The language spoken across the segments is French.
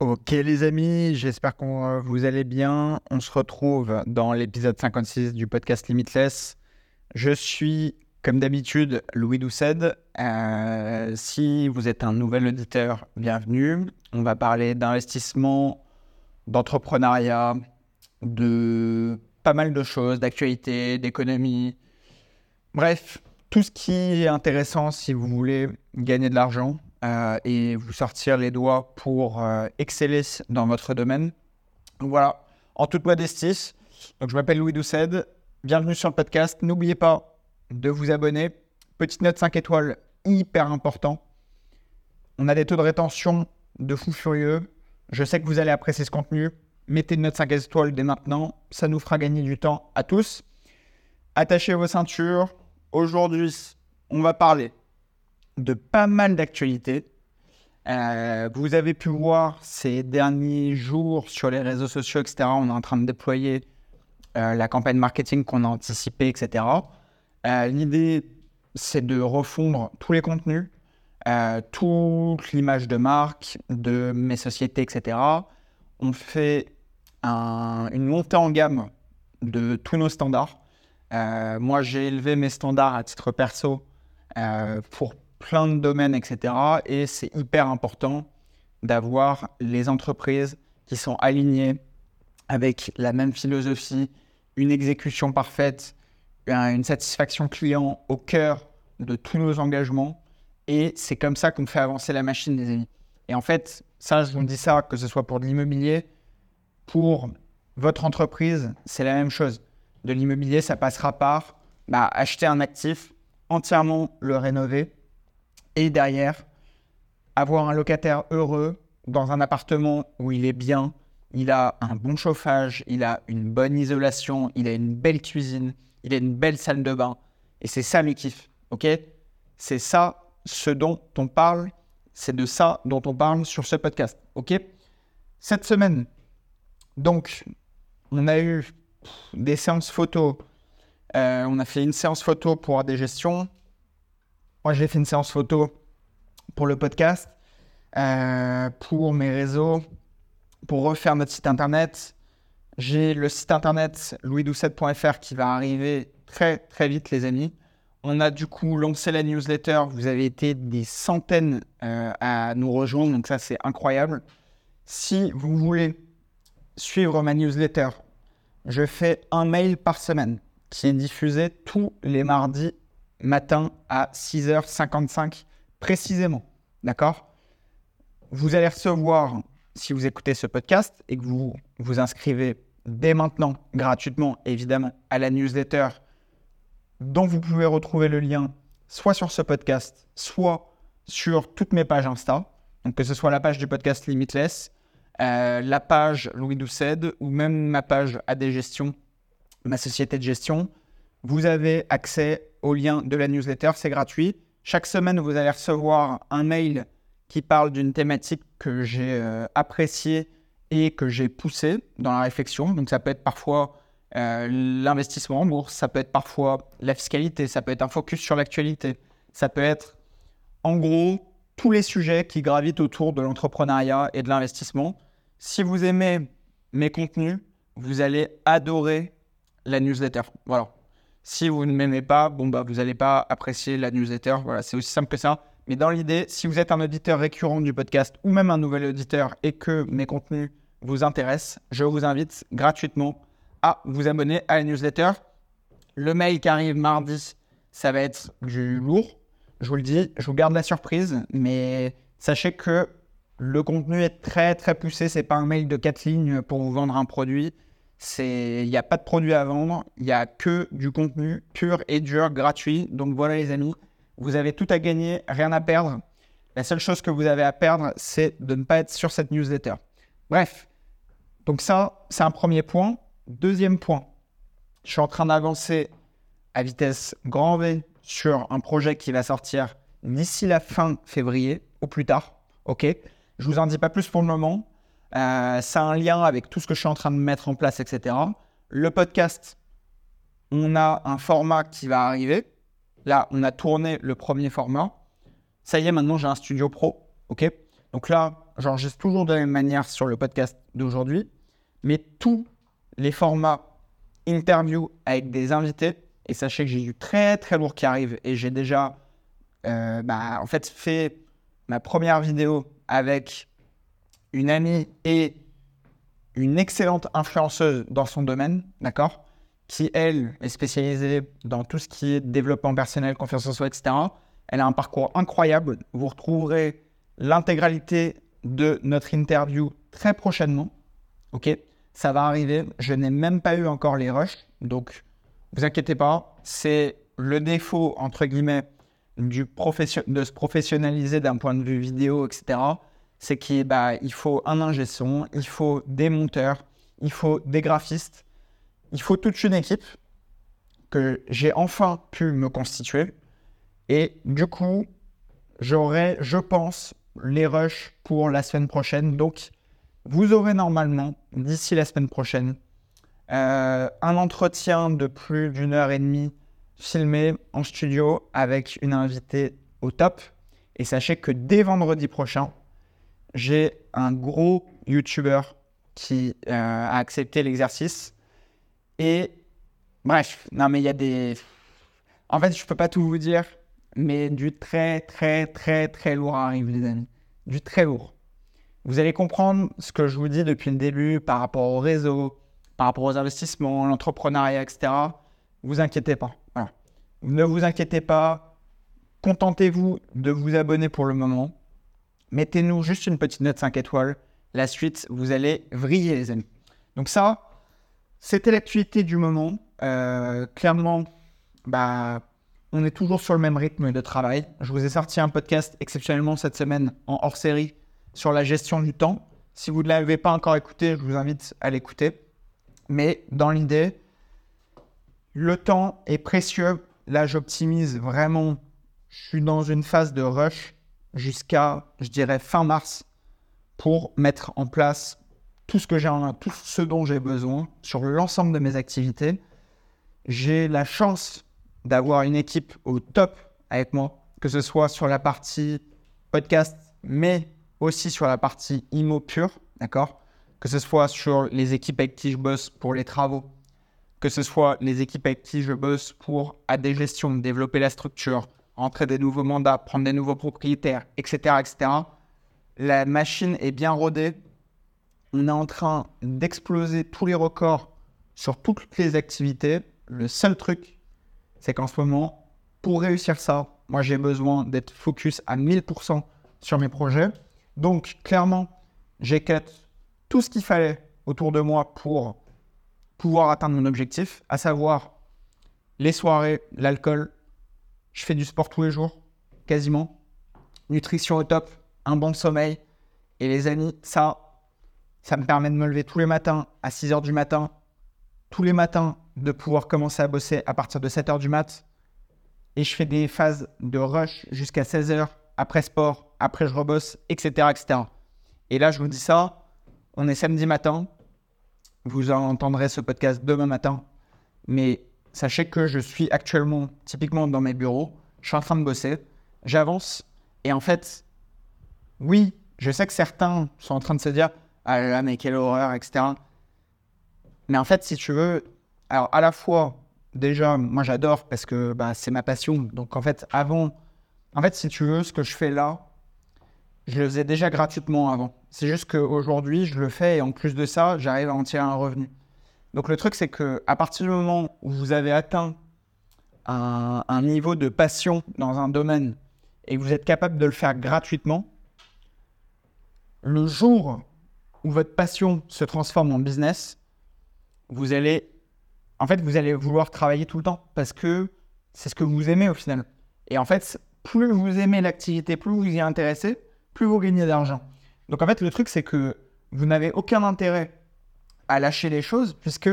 Ok les amis, j'espère que euh, vous allez bien. On se retrouve dans l'épisode 56 du podcast Limitless. Je suis, comme d'habitude, Louis Doucet. Euh, si vous êtes un nouvel auditeur, bienvenue. On va parler d'investissement, d'entrepreneuriat, de pas mal de choses, d'actualité, d'économie. Bref, tout ce qui est intéressant si vous voulez gagner de l'argent euh, et vous sortir les doigts pour euh, exceller dans votre domaine. Donc voilà, en toute modestie, donc je m'appelle Louis Doucet, bienvenue sur le podcast. N'oubliez pas de vous abonner. Petite note 5 étoiles, hyper important. On a des taux de rétention de fou furieux. Je sais que vous allez apprécier ce contenu. Mettez une note 5 étoiles dès maintenant. Ça nous fera gagner du temps à tous. Attachez vos ceintures. Aujourd'hui, on va parler de pas mal d'actualités. Euh, vous avez pu voir ces derniers jours sur les réseaux sociaux, etc. On est en train de déployer euh, la campagne marketing qu'on a anticipée, etc. Euh, l'idée, c'est de refondre tous les contenus, toute l'image de marque, de mes sociétés, etc. On fait une montée en gamme de tous nos standards. moi, j'ai élevé mes standards à titre perso pour plein de domaines, etc. Et c'est hyper important d'avoir les entreprises qui sont alignées avec la même philosophie, une exécution parfaite, une satisfaction client au cœur de tous nos engagements. Et c'est comme ça qu'on fait avancer la machine, les amis. Et en fait, ça, je vous dis ça, que ce soit pour de l'immobilier, pour votre entreprise, c'est la même chose. De l'immobilier, ça passera par bah, acheter un actif, entièrement le rénover, et derrière, avoir un locataire heureux dans un appartement où il est bien, il a un bon chauffage, il a une bonne isolation, il a une belle cuisine, il a une belle salle de bain. Et c'est ça le kiff, ok? C'est ça ce dont on parle, c'est de ça dont on parle sur ce podcast, ok? Cette semaine, donc, on a eu des séances photos. Euh, on a fait une séance photo pour des gestions, moi, j'ai fait une séance photo pour le podcast, euh, pour mes réseaux, pour refaire notre site internet. J'ai le site internet louisdoucet.fr qui va arriver très très vite, les amis. On a du coup lancé la newsletter. Vous avez été des centaines euh, à nous rejoindre, donc ça c'est incroyable. Si vous voulez suivre ma newsletter, je fais un mail par semaine qui est diffusé tous les mardis matin à 6h55 précisément. D'accord? Vous allez recevoir, si vous écoutez ce podcast et que vous vous inscrivez dès maintenant, gratuitement évidemment, à la newsletter dont vous pouvez retrouver le lien soit sur ce podcast, soit sur toutes mes pages Insta. Donc que ce soit la page du podcast Limitless, euh, la page Louis Doucet ou même ma page AD Gestion, ma société de gestion, vous avez accès au lien de la newsletter, c'est gratuit. Chaque semaine, vous allez recevoir un mail qui parle d'une thématique que j'ai euh, appréciée et que j'ai poussée dans la réflexion. Donc ça peut être parfois euh, l'investissement en bourse, ça peut être parfois la fiscalité, ça peut être un focus sur l'actualité, ça peut être en gros tous les sujets qui gravitent autour de l'entrepreneuriat et de l'investissement. Si vous aimez mes contenus, vous allez adorer la newsletter. Voilà. Si vous ne m'aimez pas, bon bah vous n'allez pas apprécier la newsletter. Voilà, c'est aussi simple que ça. Mais dans l'idée, si vous êtes un auditeur récurrent du podcast ou même un nouvel auditeur et que mes contenus vous intéressent, je vous invite gratuitement à vous abonner à la newsletter. Le mail qui arrive mardi, ça va être du lourd. Je vous le dis, je vous garde la surprise, mais sachez que le contenu est très très poussé. C'est pas un mail de 4 lignes pour vous vendre un produit il n'y a pas de produit à vendre, il n'y a que du contenu pur et dur, gratuit. Donc voilà les amis, vous avez tout à gagner, rien à perdre. La seule chose que vous avez à perdre, c'est de ne pas être sur cette newsletter. Bref, donc ça, c'est un premier point. Deuxième point, je suis en train d'avancer à vitesse grand V sur un projet qui va sortir d'ici la fin février ou plus tard. Ok, je vous en dis pas plus pour le moment. Euh, ça un lien avec tout ce que je suis en train de mettre en place, etc. Le podcast, on a un format qui va arriver. Là, on a tourné le premier format. Ça y est, maintenant, j'ai un studio pro. OK? Donc là, j'enregistre toujours de la même manière sur le podcast d'aujourd'hui, mais tous les formats interview avec des invités, et sachez que j'ai du très très lourd qui arrive, et j'ai déjà euh, bah, en fait fait ma première vidéo avec une amie et une excellente influenceuse dans son domaine, d'accord Qui, elle, est spécialisée dans tout ce qui est développement personnel, confiance en soi, etc. Elle a un parcours incroyable. Vous retrouverez l'intégralité de notre interview très prochainement. Ok Ça va arriver. Je n'ai même pas eu encore les rushs. Donc, vous inquiétez pas. C'est le défaut, entre guillemets, de se professionnaliser d'un point de vue vidéo, etc c'est qu'il bah, il faut un ingé son, il faut des monteurs, il faut des graphistes, il faut toute une équipe que j'ai enfin pu me constituer. Et du coup, j'aurai, je pense, les rushs pour la semaine prochaine. Donc, vous aurez normalement, d'ici la semaine prochaine, euh, un entretien de plus d'une heure et demie filmé en studio avec une invitée au top. Et sachez que dès vendredi prochain, j'ai un gros YouTuber qui euh, a accepté l'exercice. Et bref, non mais il y a des... En fait, je peux pas tout vous dire, mais du très très très très lourd arrive, les amis. Du très lourd. Vous allez comprendre ce que je vous dis depuis le début par rapport au réseau, par rapport aux investissements, l'entrepreneuriat, etc. Vous inquiétez pas. Ne vous inquiétez pas. Contentez-vous de vous abonner pour le moment mettez-nous juste une petite note 5 étoiles. La suite, vous allez vriller, les amis. Donc ça, c'était l'actualité du moment. Euh, clairement, bah, on est toujours sur le même rythme de travail. Je vous ai sorti un podcast exceptionnellement cette semaine en hors série sur la gestion du temps. Si vous ne l'avez pas encore écouté, je vous invite à l'écouter. Mais dans l'idée, le temps est précieux. Là, j'optimise vraiment. Je suis dans une phase de rush jusqu'à, je dirais, fin mars pour mettre en place tout ce que j'ai en tout ce dont j'ai besoin sur l'ensemble de mes activités. J'ai la chance d'avoir une équipe au top avec moi, que ce soit sur la partie podcast, mais aussi sur la partie IMO pure, d'accord? Que ce soit sur les équipes avec qui je bosse pour les travaux, que ce soit les équipes avec qui je bosse pour AD Gestion, développer la structure, entrer des nouveaux mandats, prendre des nouveaux propriétaires, etc., etc. La machine est bien rodée. On est en train d'exploser tous les records sur toutes les activités. Le seul truc, c'est qu'en ce moment, pour réussir ça, moi j'ai besoin d'être focus à 1000% sur mes projets. Donc clairement, j'ai cut tout ce qu'il fallait autour de moi pour pouvoir atteindre mon objectif, à savoir les soirées, l'alcool, je fais du sport tous les jours, quasiment. Nutrition au top, un bon sommeil. Et les amis, ça, ça me permet de me lever tous les matins à 6 h du matin. Tous les matins, de pouvoir commencer à bosser à partir de 7 h du mat. Et je fais des phases de rush jusqu'à 16 h après sport, après je rebosse, etc., etc. Et là, je vous dis ça, on est samedi matin. Vous entendrez ce podcast demain matin. Mais Sachez que je suis actuellement typiquement dans mes bureaux, je suis en train de bosser, j'avance, et en fait, oui, je sais que certains sont en train de se dire Ah là mais quelle horreur, etc. Mais en fait, si tu veux, alors à la fois, déjà, moi j'adore parce que bah, c'est ma passion. Donc en fait, avant, en fait, si tu veux, ce que je fais là, je le faisais déjà gratuitement avant. C'est juste qu'aujourd'hui, je le fais et en plus de ça, j'arrive à en tirer un revenu. Donc le truc, c'est que à partir du moment où vous avez atteint un, niveau de passion dans un domaine et que vous êtes capable de le faire gratuitement, le jour où votre passion se transforme en business, vous allez, en fait, vous allez vouloir travailler tout le temps parce que c'est ce que vous aimez au final. Et en fait, plus vous aimez l'activité, plus vous y intéressez, plus vous gagnez d'argent. Donc en fait, le truc, c'est que vous n'avez aucun intérêt à lâcher les choses puisque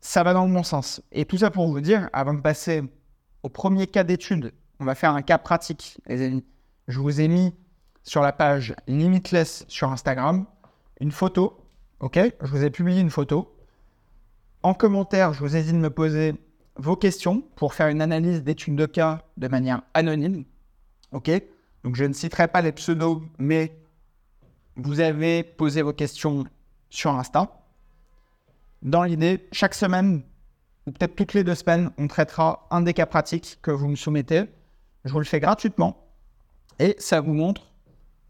ça va dans le bon sens. Et tout ça pour vous dire, avant de passer au premier cas d'étude, on va faire un cas pratique, les amis. Je vous ai mis sur la page Limitless sur Instagram une photo. Ok? Je vous ai publié une photo. En commentaire, je vous ai dit de me poser vos questions pour faire une analyse d'études de cas de manière anonyme. Ok? Donc je ne citerai pas les pseudos, mais vous avez posé vos questions sur Insta. Dans l'idée, chaque semaine, ou peut-être toutes les deux semaines, on traitera un des cas pratiques que vous me soumettez. Je vous le fais gratuitement et ça vous montre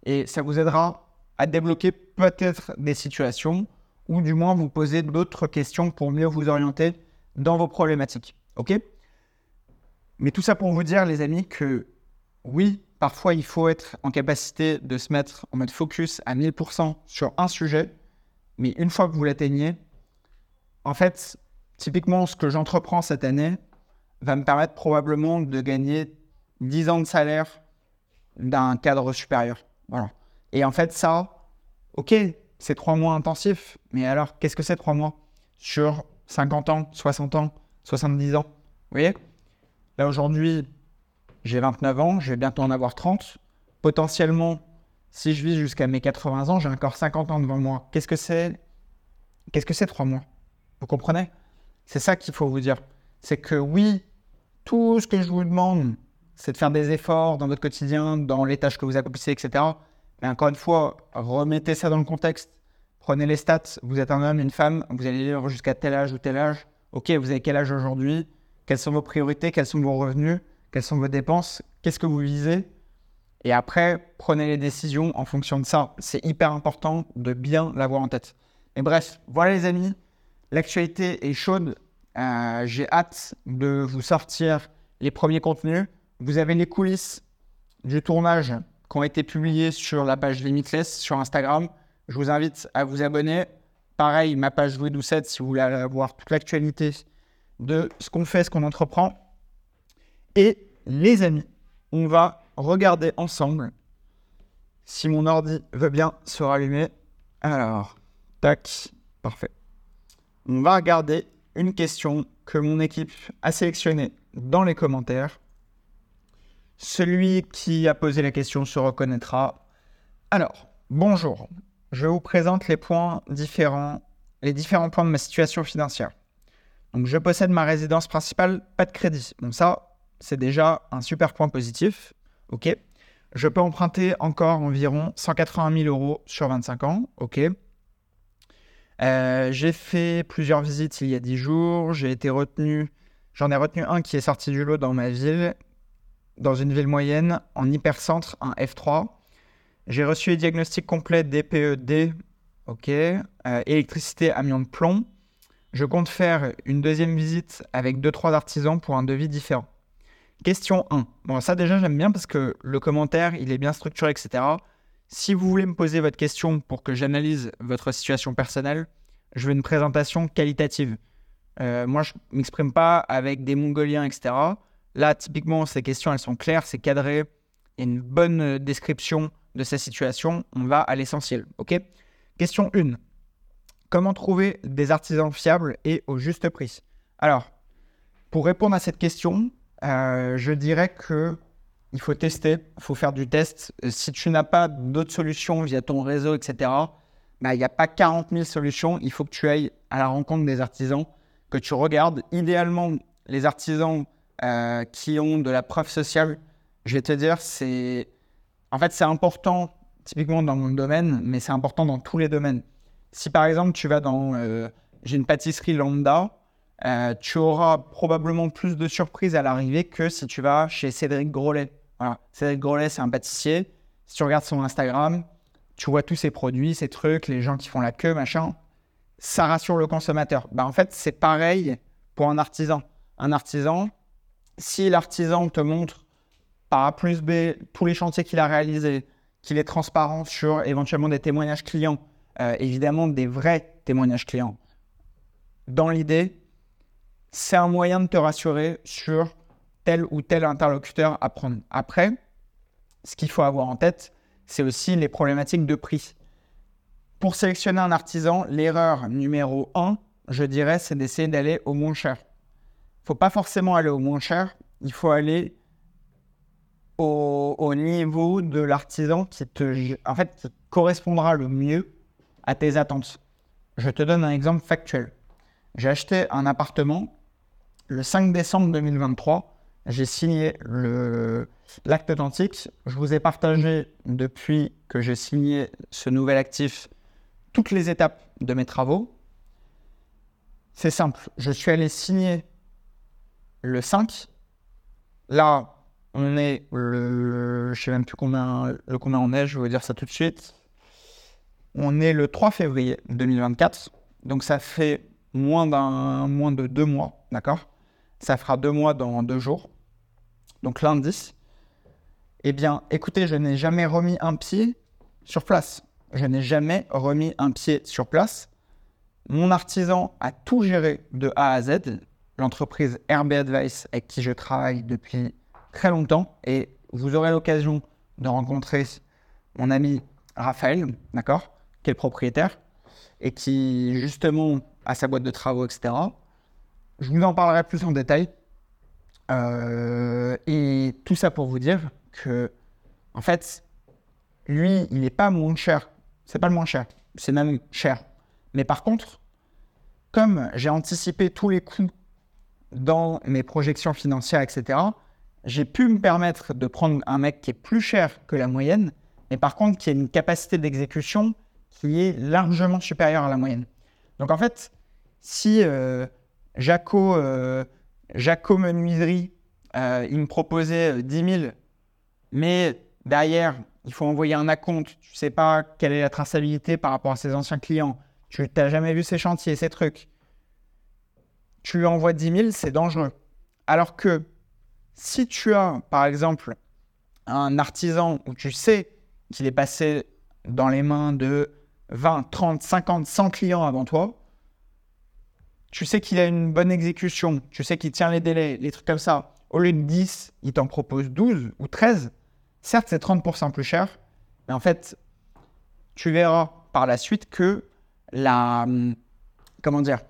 et ça vous aidera à débloquer peut-être des situations ou du moins vous poser d'autres questions pour mieux vous orienter dans vos problématiques. OK? Mais tout ça pour vous dire, les amis, que oui, parfois il faut être en capacité de se mettre en mode focus à 1000% sur un sujet, mais une fois que vous l'atteignez, en fait, typiquement, ce que j'entreprends cette année va me permettre probablement de gagner 10 ans de salaire d'un cadre supérieur. Voilà. Et en fait, ça, ok, c'est trois mois intensifs, mais alors, qu'est-ce que c'est trois mois? Sur 50 ans, 60 ans, 70 ans Vous voyez? Là, aujourd'hui, j'ai 29 ans, je vais bientôt en avoir 30. Potentiellement, si je vis jusqu'à mes 80 ans, j'ai encore 50 ans devant moi. Qu'est-ce que c'est Qu'est-ce que c'est trois mois? Vous comprenez? C'est ça qu'il faut vous dire. C'est que oui, tout ce que je vous demande, c'est de faire des efforts dans votre quotidien, dans les tâches que vous accomplissez, etc. Mais encore une fois, remettez ça dans le contexte. Prenez les stats. Vous êtes un homme, une femme, vous allez vivre jusqu'à tel âge ou tel âge. Ok, vous avez quel âge aujourd'hui? Quelles sont vos priorités? Quels sont vos revenus? Quelles sont vos dépenses? Qu'est-ce que vous visez? Et après, prenez les décisions en fonction de ça. C'est hyper important de bien l'avoir en tête. Mais bref, voilà les amis. L'actualité est chaude. Euh, j'ai hâte de vous sortir les premiers contenus. Vous avez les coulisses du tournage qui ont été publiés sur la page Limitless sur Instagram. Je vous invite à vous abonner. Pareil, ma page Louis Doucette si vous voulez avoir toute l'actualité de ce qu'on fait, ce qu'on entreprend. Et les amis, on va regarder ensemble si mon ordi veut bien se rallumer. Alors, tac, parfait. On va regarder une question que mon équipe a sélectionnée dans les commentaires. Celui qui a posé la question se reconnaîtra. Alors, bonjour. Je vous présente les points différents, les différents points de ma situation financière. Donc, je possède ma résidence principale, pas de crédit. Bon, ça, c'est déjà un super point positif. OK. Je peux emprunter encore environ 180 000 euros sur 25 ans. OK. Euh, j'ai fait plusieurs visites il y a 10 jours. J'ai été retenu, j'en ai retenu un qui est sorti du lot dans ma ville dans une ville moyenne en hypercentre, un F3. J'ai reçu les diagnostics complets DPED, ok, euh, électricité, amiant de plomb. Je compte faire une deuxième visite avec 2-3 artisans pour un devis différent. Question 1. Bon, ça déjà j'aime bien parce que le commentaire, il est bien structuré, etc. Si vous voulez me poser votre question pour que j'analyse votre situation personnelle, je veux une présentation qualitative. Euh, moi, je ne m'exprime pas avec des mongoliens, etc. Là, typiquement, ces questions, elles sont claires, c'est cadré, il y a une bonne description de sa situation. On va à l'essentiel. Question 1. Comment trouver des artisans fiables et au juste prix? Alors, pour répondre à cette question, euh, je dirais que il faut tester, il faut faire du test. Euh, si tu n'as pas d'autres solutions via ton réseau, etc., bah, il n'y a pas 40 000 solutions. Il faut que tu ailles à la rencontre des artisans, que tu regardes. Idéalement, les artisans euh, qui ont de la preuve sociale, je vais te dire, c'est. En fait, c'est important, typiquement dans mon domaine, mais c'est important dans tous les domaines. Si par exemple, tu vas dans. J'ai une pâtisserie lambda, euh, tu auras probablement plus de surprises à l'arrivée que si tu vas chez Cédric Grolet. Cédric Grolet, c'est un pâtissier. Si tu regardes son Instagram, tu vois tous ses produits, ses trucs, les gens qui font la queue, machin. Ça rassure le consommateur. Bah, en fait, c'est pareil pour un artisan. Un artisan, si l'artisan te montre par A plus B tous les chantiers qu'il a réalisés, qu'il est transparent sur éventuellement des témoignages clients, euh, évidemment des vrais témoignages clients, dans l'idée, c'est un moyen de te rassurer sur tel ou tel interlocuteur à prendre. Après, ce qu'il faut avoir en tête, c'est aussi les problématiques de prix. Pour sélectionner un artisan, l'erreur numéro 1, je dirais, c'est d'essayer d'aller au moins cher faut pas forcément aller au moins cher, il faut aller au, niveau de l'artisan qui te, en fait, correspondra le mieux à tes attentes. Je te donne un exemple factuel. J'ai acheté un appartement le 5 décembre 2023. j'ai signé l'acte authentique. Je vous ai partagé depuis que j'ai signé ce nouvel actif toutes les étapes de mes travaux. C'est simple, je suis allé signer le 5. Là, on est le. Je sais même plus combien, le combien on est, je vais vous dire ça tout de suite. On est le 3 février 2024. Donc ça fait moins, moins de deux mois, d'accord? Ça fera deux mois dans deux jours. Donc lundi. Eh bien, écoutez, je n'ai jamais remis un pied sur place. Je n'ai jamais remis un pied sur place. Mon artisan a tout géré de A à Z. L'entreprise RB Advice avec qui je travaille depuis très longtemps et vous aurez l'occasion de rencontrer mon ami Raphaël, d'accord, qui est le propriétaire et qui justement a sa boîte de travaux, etc. Je vous en parlerai plus en détail. Euh, et tout ça pour vous dire que, en fait, lui, il n'est pas moins cher. C'est pas le moins cher, c'est même cher. Mais par contre, comme j'ai anticipé tous les coûts dans mes projections financières, etc., j'ai pu me permettre de prendre un mec qui est plus cher que la moyenne, mais par contre qui a une capacité d'exécution qui est largement supérieure à la moyenne. Donc en fait, si euh, Jaco, euh, Menuiserie, euh, il me proposait 10 000, mais derrière, il faut envoyer un acompte, tu ne sais pas quelle est la traçabilité par rapport à ses anciens clients, tu n'as jamais vu ses chantiers, ces trucs, tu lui envoies 10 000, c'est dangereux. Alors que si tu as, par exemple, un artisan où tu sais qu'il est passé dans les mains de 20, 30, 50, 100 clients avant toi, tu sais qu'il a une bonne exécution, tu sais qu'il tient les délais, les trucs comme ça. Au lieu de 10, il t'en propose 12 ou 13. Certes, c'est 30% plus cher, mais en fait, tu verras par la suite que la, comment dire,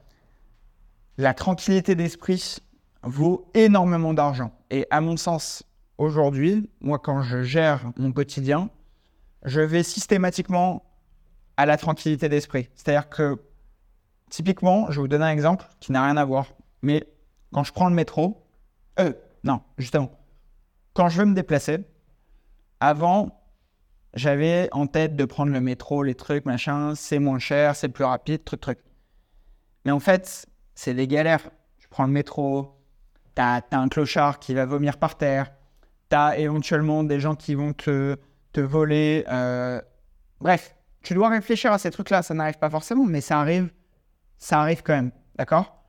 la tranquillité d'esprit vaut énormément d'argent. Et à mon sens, aujourd'hui, moi, quand je gère mon quotidien, je vais systématiquement à la tranquillité d'esprit. C'est-à-dire que, typiquement, je vous donner un exemple qui n'a rien à voir. Mais quand je prends le métro, euh, non, justement, quand je veux me déplacer, avant, j'avais en tête de prendre le métro, les trucs, machin, c'est moins cher, c'est plus rapide, truc, truc. Mais en fait, c'est des galères. Tu prends le métro, tu as, un clochard qui va vomir par terre, tu as éventuellement des gens qui vont te, te voler. Euh, bref, tu dois réfléchir à ces trucs-là. Ça n'arrive pas forcément, mais ça arrive, ça arrive quand même. D'accord?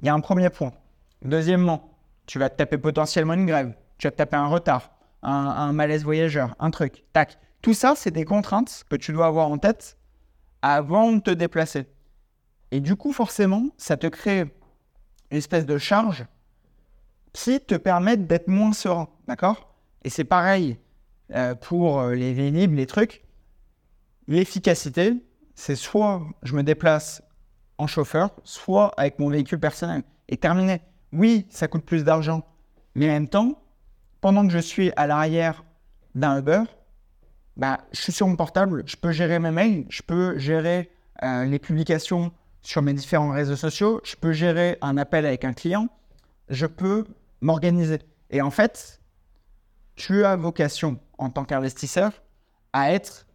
Il y a un premier point. Deuxièmement, tu vas te taper potentiellement une grève, tu vas te taper un retard, un, malaise voyageur, un truc. Tac. Tout ça, c'est des contraintes que tu dois avoir en tête avant de te déplacer. Et du coup, forcément, ça te crée une espèce de charge qui te permettent d'être moins serein. D'accord? Et c'est pareil euh, pour euh, les vénibles, les trucs. L'efficacité, c'est soit je me déplace en chauffeur, soit avec mon véhicule personnel. Et terminé. Oui, ça coûte plus d'argent, mais en même temps, pendant que je suis à l'arrière d'un Uber, bah, je suis sur mon portable, je peux gérer mes mails, je peux gérer euh, les publications sur mes différents réseaux sociaux, je peux gérer un appel avec un client, je peux m'organiser. Et en fait, tu as vocation en tant qu'investisseur à être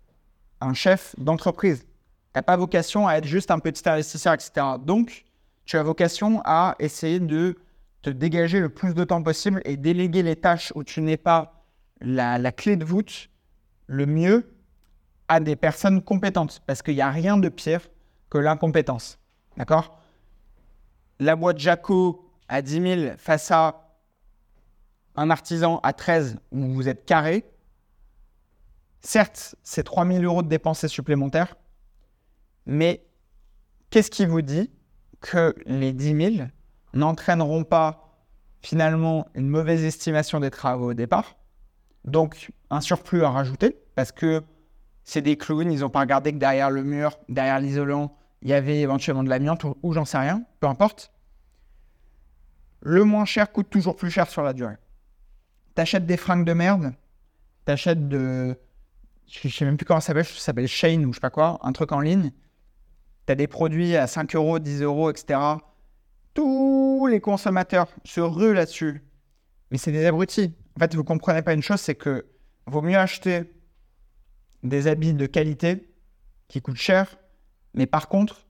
un chef d'entreprise. N'as pas vocation à être juste un petit investisseur, etc. Donc, tu as vocation à essayer de te dégager le plus de temps possible et déléguer les tâches où tu n'es pas la, la, clé de voûte le mieux à des personnes compétentes. Parce qu'il n'y a rien de pire que l'incompétence. D'accord? La boîte Jaco à 10 000 face à un artisan à 13 où vous êtes carré, certes, c'est 3 000 euros de dépenses supplémentaires, mais qu'est-ce qui vous dit que les 10 000 n'entraîneront pas finalement une mauvaise estimation des travaux au départ, donc un surplus à rajouter, parce que c'est des clowns, ils n'ont pas regardé que derrière le mur, derrière l'isolant, il y avait éventuellement de l'amiante ou, j'en sais rien, peu importe. Le moins cher coûte toujours plus cher sur la durée t'achètes des fringues de merde, t'achètes de. Je sais même plus comment ça s'appelle, ça s'appelle Shane ou je sais pas quoi, un truc en ligne. T'as des produits à 5 euros, 10 euros, etc. Tous les consommateurs se ruent là-dessus. Mais c'est des abrutis. En fait, vous comprenez pas une chose, c'est que vaut mieux acheter des habits de qualité qui coûtent cher, mais par contre,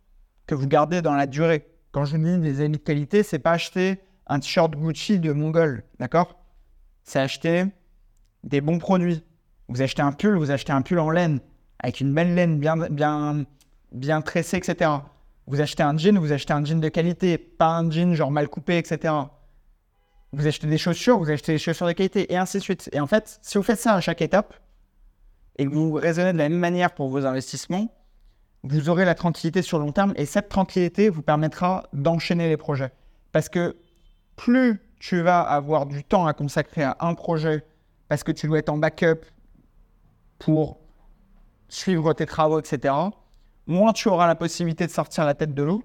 que vous gardez dans la durée. Quand je dis des habits de qualité, c'est pas acheter un t-shirt Gucci de Mongol, d'accord? C'est acheter des bons produits. Vous achetez un pull, vous achetez un pull en laine, avec une belle laine bien, bien, bien tressée, etc. Vous achetez un jean, vous achetez un jean de qualité, pas un jean genre mal coupé, etc. Vous achetez des chaussures, vous achetez des chaussures de qualité, et ainsi de suite. Et en fait, si vous faites ça à chaque étape, et que vous raisonnez de la même manière pour vos investissements, vous aurez la tranquillité sur le long terme, et cette tranquillité vous permettra d'enchaîner les projets. Parce que plus tu vas avoir du temps à consacrer à un projet, parce que tu dois être en backup pour suivre tes travaux, etc., moins tu auras la possibilité de sortir la tête de l'eau,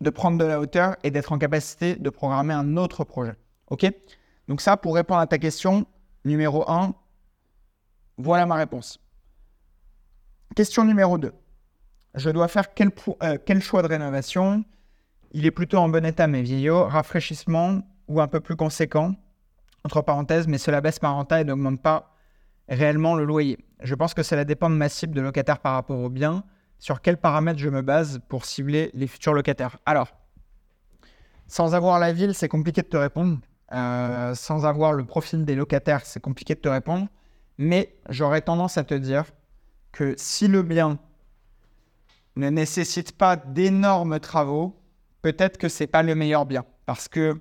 de prendre de la hauteur et d'être en capacité de programmer un autre projet. OK? Donc ça, pour répondre à ta question, numéro 1, voilà ma réponse. Question numéro 2. Je dois faire quel, euh, choix de rénovation? Il est plutôt en bon état mais vieillot, rafraîchissement ou un peu plus conséquent, entre parenthèses, mais cela baisse ma renta et n'augmente pas réellement le loyer. Je pense que cela dépend de ma cible de locataire par rapport au bien. Sur quels paramètres je me base pour cibler les futurs locataires Alors, sans avoir la ville, c'est compliqué de te répondre. Euh, sans avoir le profil des locataires, c'est compliqué de te répondre. Mais j'aurais tendance à te dire que si le bien ne nécessite pas d'énormes travaux, peut-être que c'est pas le meilleur bien. Parce que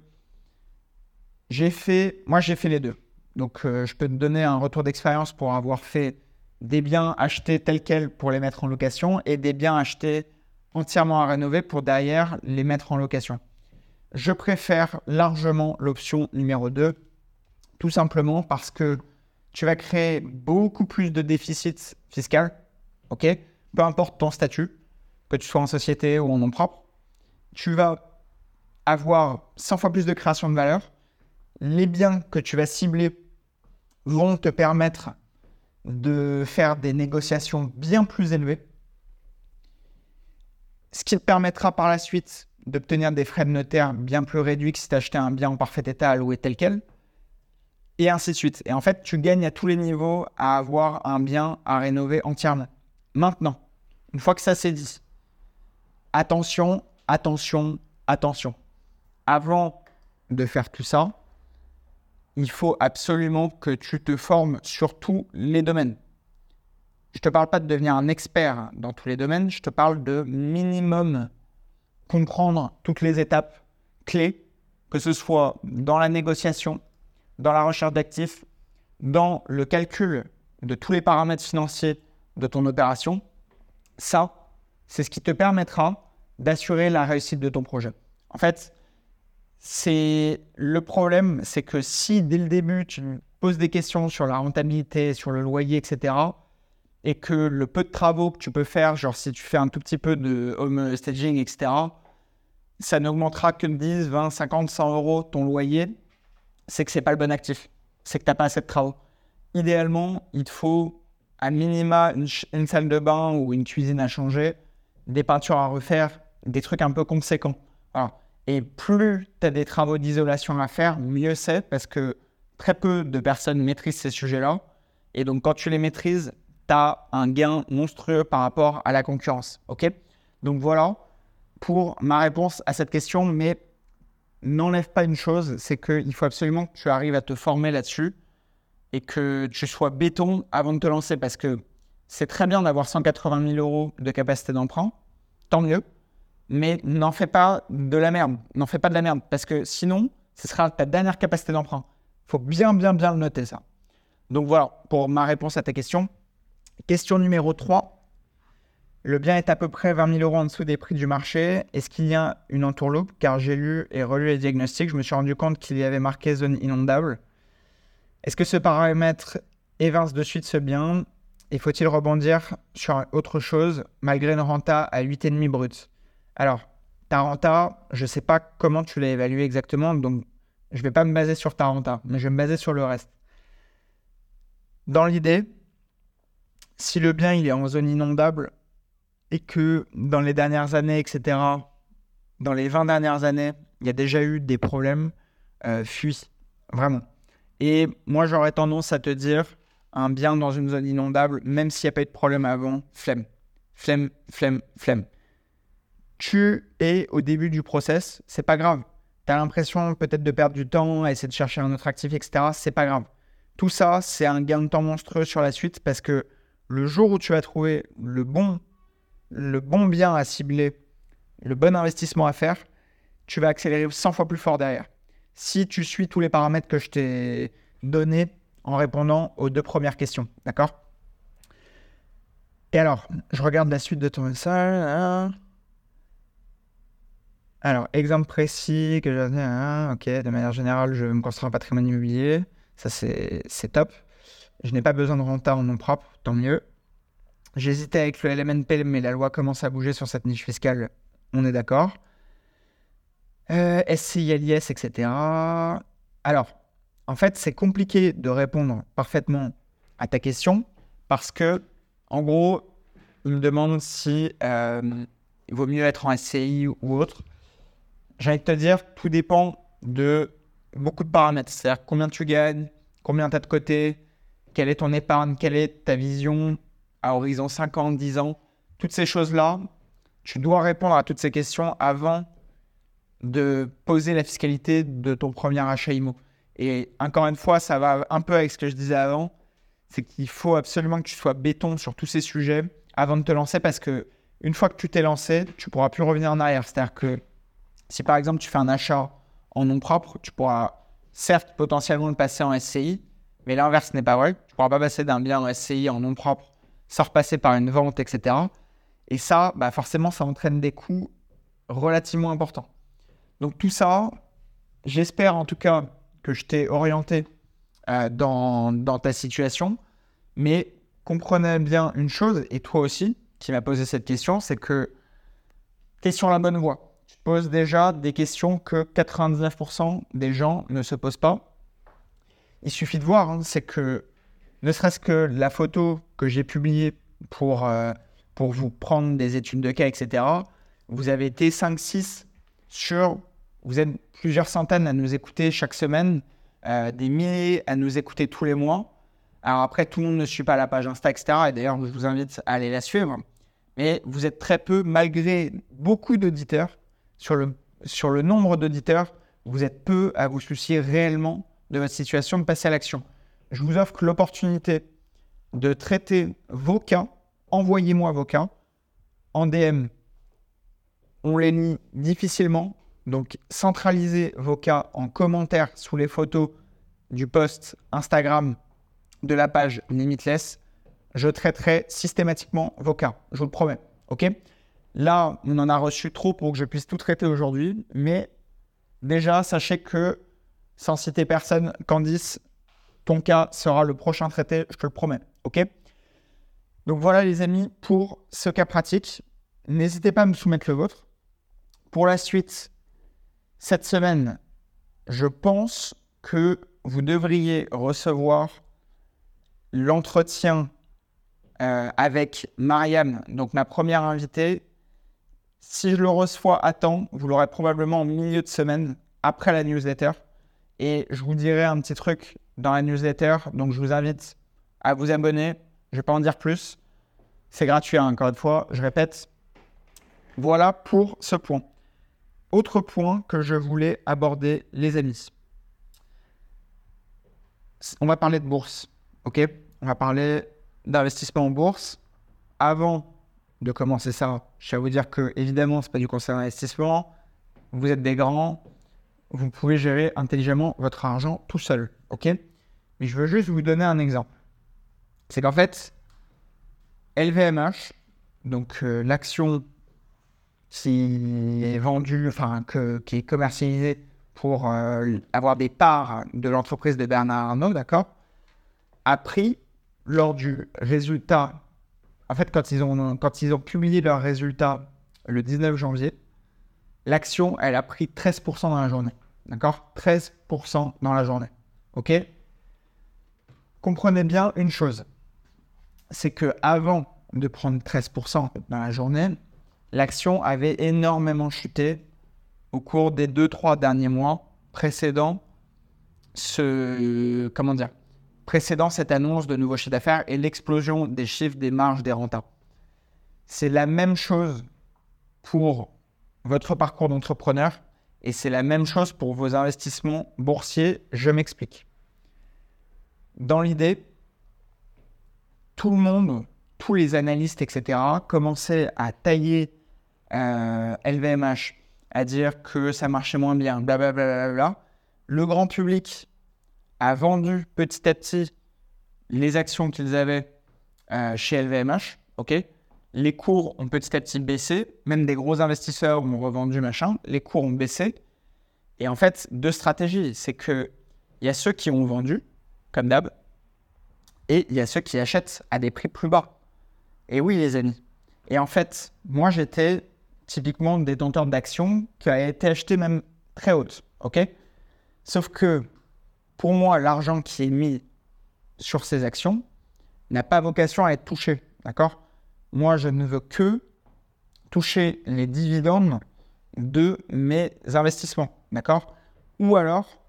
j'ai fait, moi j'ai fait les deux. Donc, euh, je peux te donner un retour d'expérience pour avoir fait des biens achetés tels quels pour les mettre en location et des biens achetés entièrement à rénover pour derrière les mettre en location. Je préfère largement l'option numéro 2, tout simplement parce que tu vas créer beaucoup plus de déficit fiscal, ok? Peu importe ton statut, que tu sois en société ou en nom propre, tu vas avoir 100 fois plus de création de valeur. Les biens que tu vas cibler vont te permettre de faire des négociations bien plus élevées, ce qui te permettra par la suite d'obtenir des frais de notaire bien plus réduits que si tu achetais un bien en parfait état à louer tel quel, et ainsi de suite. Et en fait, tu gagnes à tous les niveaux à avoir un bien à rénover entièrement. Maintenant, une fois que ça c'est dit, attention, attention, attention. Avant de faire tout ça, il faut absolument que tu te formes sur tous les domaines. Je ne te parle pas de devenir un expert dans tous les domaines, je te parle de minimum comprendre toutes les étapes clés, que ce soit dans la négociation, dans la recherche d'actifs, dans le calcul de tous les paramètres financiers de ton opération. Ça, c'est ce qui te permettra d'assurer la réussite de ton projet. En fait, c'est le problème, c'est que si dès le début tu poses des questions sur la rentabilité, sur le loyer, etc., et que le peu de travaux que tu peux faire, genre si tu fais un tout petit peu de home staging, etc., ça n'augmentera que de 10, 20, 50, 100 euros ton loyer, c'est que c'est pas le bon actif, c'est que tu n'as pas assez de travaux. Idéalement, il te faut à minima une, une, salle de bain ou une cuisine à changer, des peintures à refaire, des trucs un peu conséquents. Voilà. Et plus tu as des travaux d'isolation à faire, mieux c'est parce que très peu de personnes maîtrisent ces sujets-là. Et donc, quand tu les maîtrises, tu as un gain monstrueux par rapport à la concurrence. OK? Donc, voilà pour ma réponse à cette question. Mais n'enlève pas une chose c'est qu'il faut absolument que tu arrives à te former là-dessus et que tu sois béton avant de te lancer parce que c'est très bien d'avoir 180 000 euros de capacité d'emprunt. Tant mieux mais n'en fais pas de la merde. N'en fais pas de la merde, parce que sinon, ce sera ta dernière capacité d'emprunt. Il faut bien, bien, bien le noter, ça. Donc voilà, pour ma réponse à ta question. Question numéro 3. Le bien est à peu près 20 000 euros en dessous des prix du marché. Est-ce qu'il y a une entourloupe? Car j'ai lu et relu les diagnostics, je me suis rendu compte qu'il y avait marqué zone inondable. Est-ce que ce paramètre évince de suite ce bien? Et faut-il rebondir sur autre chose malgré une renta à 8,5 brut? Alors, ta renta, je ne sais pas comment tu l'as évalué exactement, donc je ne vais pas me baser sur ta renta, mais je vais me baser sur le reste. Dans l'idée, si le bien il est en zone inondable et que dans les dernières années, etc., dans les 20 dernières années, il y a déjà eu des problèmes, euh, fuis. Vraiment. Et moi, j'aurais tendance à te dire un bien dans une zone inondable, même s'il n'y a pas eu de problème avant, flemme. Flemme, flemme, flemme. Tu es au début du process, c'est pas grave. Tu as l'impression peut-être de perdre du temps à essayer de chercher un autre actif, etc. C'est pas grave. Tout ça, c'est un gain de temps monstrueux sur la suite parce que le jour où tu vas trouver le bon, le bon bien à cibler, le bon investissement à faire, tu vas accélérer 100 fois plus fort derrière. Si tu suis tous les paramètres que je t'ai donnés en répondant aux deux premières questions. D'accord? Et alors, je regarde la suite de ton message. Hein. Alors, exemple précis que j'ai hein, ok, de manière générale, je me construire un patrimoine immobilier. Ça, c'est top. Je n'ai pas besoin de renta en nom propre, tant mieux. J'hésitais avec le LMNP, mais la loi commence à bouger sur cette niche fiscale. On est d'accord. Euh, SCI, etc. Alors, en fait, c'est compliqué de répondre parfaitement à ta question parce que, en gros, il me demande si euh, il vaut mieux être en SCI ou autre. J'ai envie de te dire, tout dépend de beaucoup de paramètres. C'est-à-dire combien tu gagnes, combien tu as de côté, quelle est ton épargne, quelle est ta vision à horizon 50, 10 ans. Toutes ces choses-là, tu dois répondre à toutes ces questions avant de poser la fiscalité de ton premier achat IMO. Et encore une fois, ça va un peu avec ce que je disais avant, c'est qu'il faut absolument que tu sois béton sur tous ces sujets avant de te lancer parce que une fois que tu t'es lancé, tu pourras plus revenir en arrière. C'est-à-dire que si par exemple tu fais un achat en nom propre, tu pourras certes potentiellement le passer en SCI, mais l'inverse n'est pas vrai. Tu ne pourras pas passer d'un bien en SCI en nom propre sans repasser par une vente, etc. Et ça, bah forcément, ça entraîne des coûts relativement importants. Donc tout ça, j'espère en tout cas que je t'ai orienté euh, dans, ta situation, mais comprenez bien une chose, et toi aussi, qui m'a posé cette question, c'est que tu es sur la bonne voie. Tu te poses déjà des questions que 99% des gens ne se posent pas. Il suffit de voir, hein, c'est que ne serait-ce que la photo que j'ai publiée pour, euh, pour vous prendre des études de cas, etc., vous avez été 5-6 sur, vous êtes plusieurs centaines à nous écouter chaque semaine, euh, des milliers à nous écouter tous les mois. Alors après, tout le monde ne suit pas la page Insta, etc. Et d'ailleurs, je vous invite à aller la suivre. Mais vous êtes très peu, malgré beaucoup d'auditeurs, sur le, sur le nombre d'auditeurs, vous êtes peu à vous soucier réellement de votre situation, de passer à l'action. Je vous offre l'opportunité de traiter vos cas. Envoyez-moi vos cas en DM on les lit difficilement. Donc, centralisez vos cas en commentaire sous les photos du post Instagram de la page Limitless. Je traiterai systématiquement vos cas, je vous le promets. OK? Là, on en a reçu trop pour que je puisse tout traiter aujourd'hui, mais déjà, sachez que, sans citer personne, Candice, ton cas sera le prochain traité, je te le promets. OK? Donc voilà, les amis, pour ce cas pratique. N'hésitez pas à me soumettre le vôtre. Pour la suite, cette semaine, je pense que vous devriez recevoir l'entretien euh, avec Mariam, donc ma première invitée. Si je le reçois à temps, vous l'aurez probablement en milieu de semaine après la newsletter. Et je vous dirai un petit truc dans la newsletter. Donc je vous invite à vous abonner. Je ne vais pas en dire plus. C'est gratuit, hein, encore une fois. Je répète. Voilà pour ce point. Autre point que je voulais aborder, les amis. On va parler de bourse, ok? On va parler d'investissement en bourse. Avant de commencer ça, je vais vous dire que, évidemment, ce n'est pas du conseil d'investissement. Vous êtes des grands, vous pouvez gérer intelligemment votre argent tout seul, ok? Mais je veux juste vous donner un exemple. C'est qu'en fait, LVMH, donc euh, l'action qui est vendu, enfin, qui est commercialisé pour euh, avoir des parts de l'entreprise de Bernard Arnault, d'accord, a pris lors du résultat, en fait, quand ils ont, quand ils ont publié leurs résultats le 19 janvier, l'action, elle a pris 13% dans la journée, d'accord? 13% dans la journée, ok? Comprenez bien une chose, c'est que avant de prendre 13% dans la journée, l'action avait énormément chuté au cours des 2-3 derniers mois précédents ce, comment dire, précédant cette annonce de nouveaux chiffres d'affaires et l'explosion des chiffres, des marges, des rentas. C'est la même chose pour votre parcours d'entrepreneur et c'est la même chose pour vos investissements boursiers. Je m'explique. Dans l'idée, tout le monde, tous les analystes, etc., commençaient à tailler LVMH, euh, à dire que ça marchait moins bien, blablabla. Le grand public a vendu petit à petit les actions qu'ils avaient euh, chez LVMH, Les cours ont petit à petit baissé, même des gros investisseurs ont revendu machin, les cours ont baissé. Et en fait, deux stratégies, c'est que il y a ceux qui ont vendu, comme d'hab, et il y a ceux qui achètent à des prix plus bas. Et oui, les amis. Et en fait, moi, j'étais typiquement détenteur d'actions qui a été acheté même très haute, ok? Sauf que pour moi, l'argent qui est mis sur ces actions n'a pas vocation à être touché. D'accord? Moi, je ne veux que toucher les dividendes de mes investissements. D'accord? Ou alors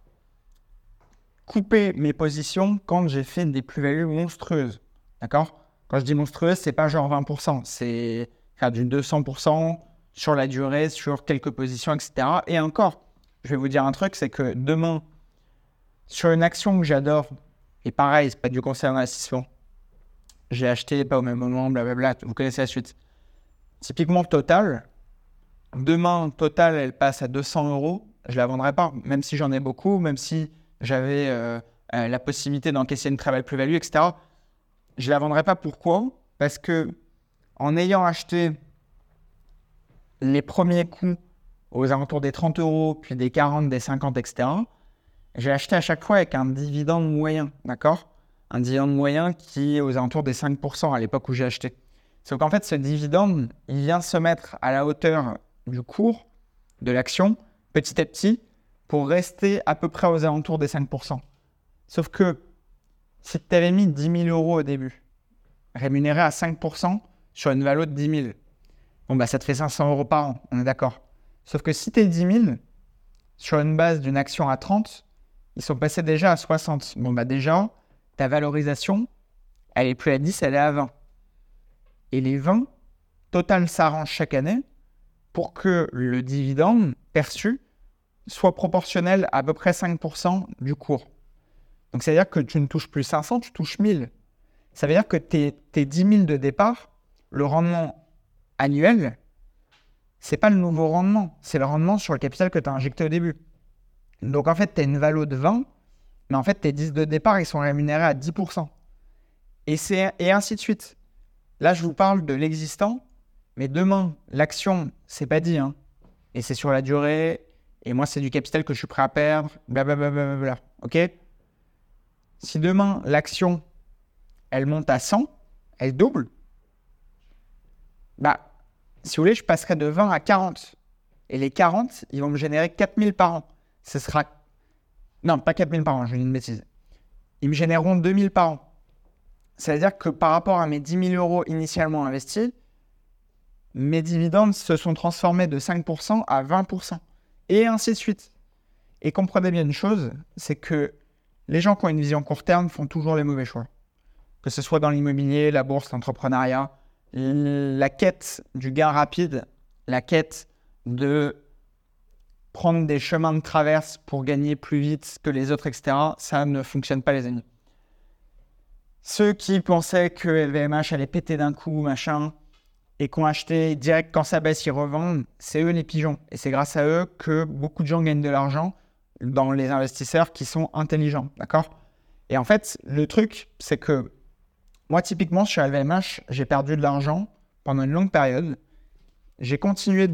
couper mes positions quand j'ai fait des plus-values monstrueuses. D'accord? Quand je dis monstrueuse, c'est pas genre 20%, c'est faire du 200% sur la durée, sur quelques positions, etc. Et encore, je vais vous dire un truc, c'est que demain, sur une action que j'adore, et pareil, c'est pas du conseil d'investissement, j'ai acheté pas au même moment, blablabla, vous connaissez la suite. Typiquement Total, demain Total, elle passe à 200 euros, je la vendrai pas, même si j'en ai beaucoup, même si j'avais euh, euh, la possibilité d'encaisser une belle plus-value, etc. Je la vendrai pas. Pourquoi? Parce que en ayant acheté les premiers coups aux alentours des 30 euros, puis des 40, des 50, etc., j'ai acheté à chaque fois avec un dividende moyen, d'accord? Un dividende moyen qui est aux alentours des 5% à l'époque où j'ai acheté. Sauf qu'en fait, ce dividende, il vient se mettre à la hauteur du cours de l'action petit à petit pour rester à peu près aux alentours des 5%. Sauf que si tu avais mis 10 000 euros au début, rémunéré à 5% sur une valeur de 10 000, bon, bah, ça te fait 500 euros par an, on est d'accord. Sauf que si tu es 10 000, sur une base d'une action à 30, ils sont passés déjà à 60. Bon, bah déjà, ta valorisation, elle est plus à 10, elle est à 20. Et les 20, Total s'arrange chaque année pour que le dividende perçu soit proportionnel à, à peu près 5% du cours. Donc, c'est-à-dire que tu ne touches plus 500, tu touches 1000. Ça veut dire que tes, tes 10 000 de départ, le rendement annuel, c'est pas le nouveau rendement, c'est le rendement sur le capital que tu as injecté au début. Donc, en fait, tu as une valeur de 20, mais en fait, tes 10 de départ, ils sont rémunérés à 10%. Et, et ainsi de suite. Là, je vous parle de l'existant, mais demain, l'action, c'est pas dit. Hein. Et c'est sur la durée, et moi, c'est du capital que je suis prêt à perdre, blablabla. OK? Si demain, l'action, elle monte à 100, elle double, bah, si vous voulez, je passerai de 20 à 40. Et les 40, ils vont me générer 4000 par an. Ce sera. Non, pas 4000 par an, dis une bêtise. Ils me généreront 2000 par an. C'est-à-dire que par rapport à mes 10 000 euros initialement investis, mes dividendes se sont transformés de 5% à 20% et ainsi de suite. Et comprenez bien une chose, c'est que les gens qui ont une vision court terme font toujours les mauvais choix. Que ce soit dans l'immobilier, la bourse, l'entrepreneuriat, la quête du gain rapide, la quête de prendre des chemins de traverse pour gagner plus vite que les autres, etc., ça ne fonctionne pas, les amis. Ceux qui pensaient que LVMH allait péter d'un coup, machin, et qu'on acheté direct quand ça baisse, ils revendent, c'est eux les pigeons. Et c'est grâce à eux que beaucoup de gens gagnent de l'argent dans les investisseurs qui sont intelligents. D'accord? Et en fait, le truc, c'est que moi, typiquement, sur LVMH, j'ai perdu de l'argent pendant une longue période. J'ai continué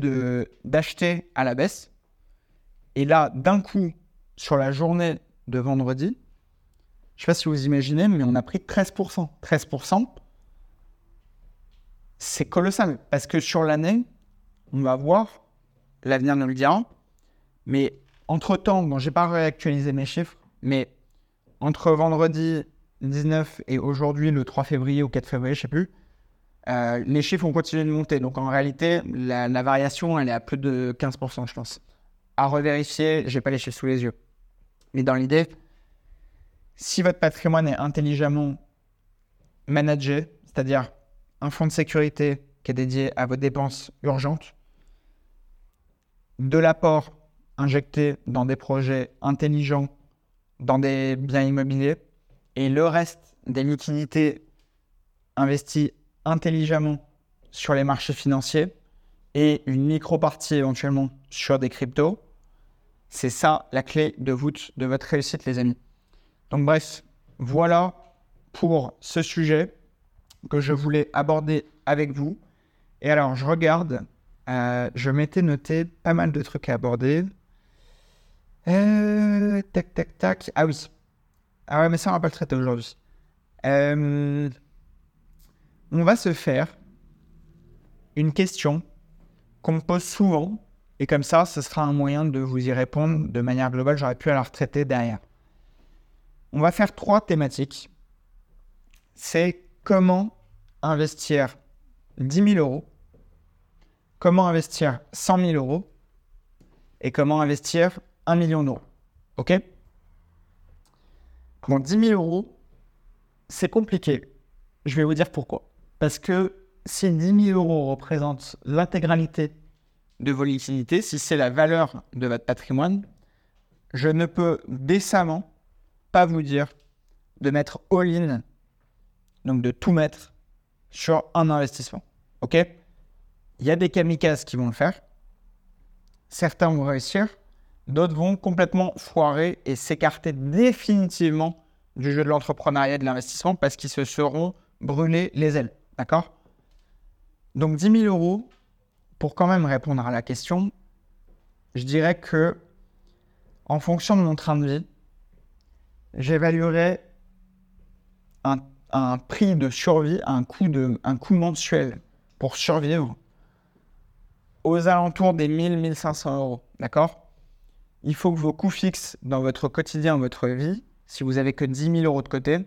d'acheter à la baisse. Et là, d'un coup, sur la journée de vendredi, je ne sais pas si vous imaginez, mais on a pris 13%. 13%, c'est colossal. Parce que sur l'année, on va voir, l'avenir nous le dira. Mais entre-temps, bon, je n'ai pas réactualisé mes chiffres, mais entre vendredi 19 et aujourd'hui, le 3 février ou 4 février, je ne sais plus, euh, les chiffres ont continué de monter. Donc en réalité, la, la, variation, elle est à plus de 15%, je pense. À revérifier, je n'ai pas les chiffres sous les yeux. Mais dans l'idée, Si votre patrimoine est intelligemment managé, c'est-à-dire un fonds de sécurité qui est dédié à vos dépenses urgentes, de l'apport injecté dans des projets intelligents, dans des biens immobiliers, et le reste des liquidités investies intelligemment sur les marchés financiers et une micro-partie éventuellement sur des cryptos, c'est ça la clé de voûte de votre réussite, les amis. Donc bref, voilà pour ce sujet que je voulais aborder avec vous. Et alors, je regarde, euh, je m'étais noté pas mal de trucs à aborder. Euh, tac, tac, tac. Ah oui. Ah ouais, mais ça, on va pas le traiter aujourd'hui. Euh, on va se faire une question qu'on me pose souvent. Et comme ça, ce sera un moyen de vous y répondre de manière globale. J'aurais pu la retraiter derrière. On va faire trois thématiques. C'est comment investir 10 000 euros, comment investir 100 000 euros et comment investir 1 million d'euros. OK? Bon, 10 000 euros, c'est compliqué. Je vais vous dire pourquoi. Parce que si 10 000 euros représentent l'intégralité de vos liquidités, si c'est la valeur de votre patrimoine, je ne peux décemment pas vous dire de mettre all-in, donc de tout mettre sur un investissement. OK? Il y a des kamikazes qui vont le faire. Certains vont réussir, d'autres vont complètement foirer et s'écarter définitivement du jeu de l'entrepreneuriat et de l'investissement parce qu'ils se seront brûlés les ailes. D'accord? Donc 10 000 euros, pour quand même répondre à la question, je dirais que en fonction de mon train de vie, j'évaluerais un, un, prix de survie, un coût, de, un coût mensuel pour survivre aux alentours des 1000-1500 euros. D'accord? Il faut que vos coûts fixes dans votre quotidien, votre vie, si vous avez que 10 000 euros de côté,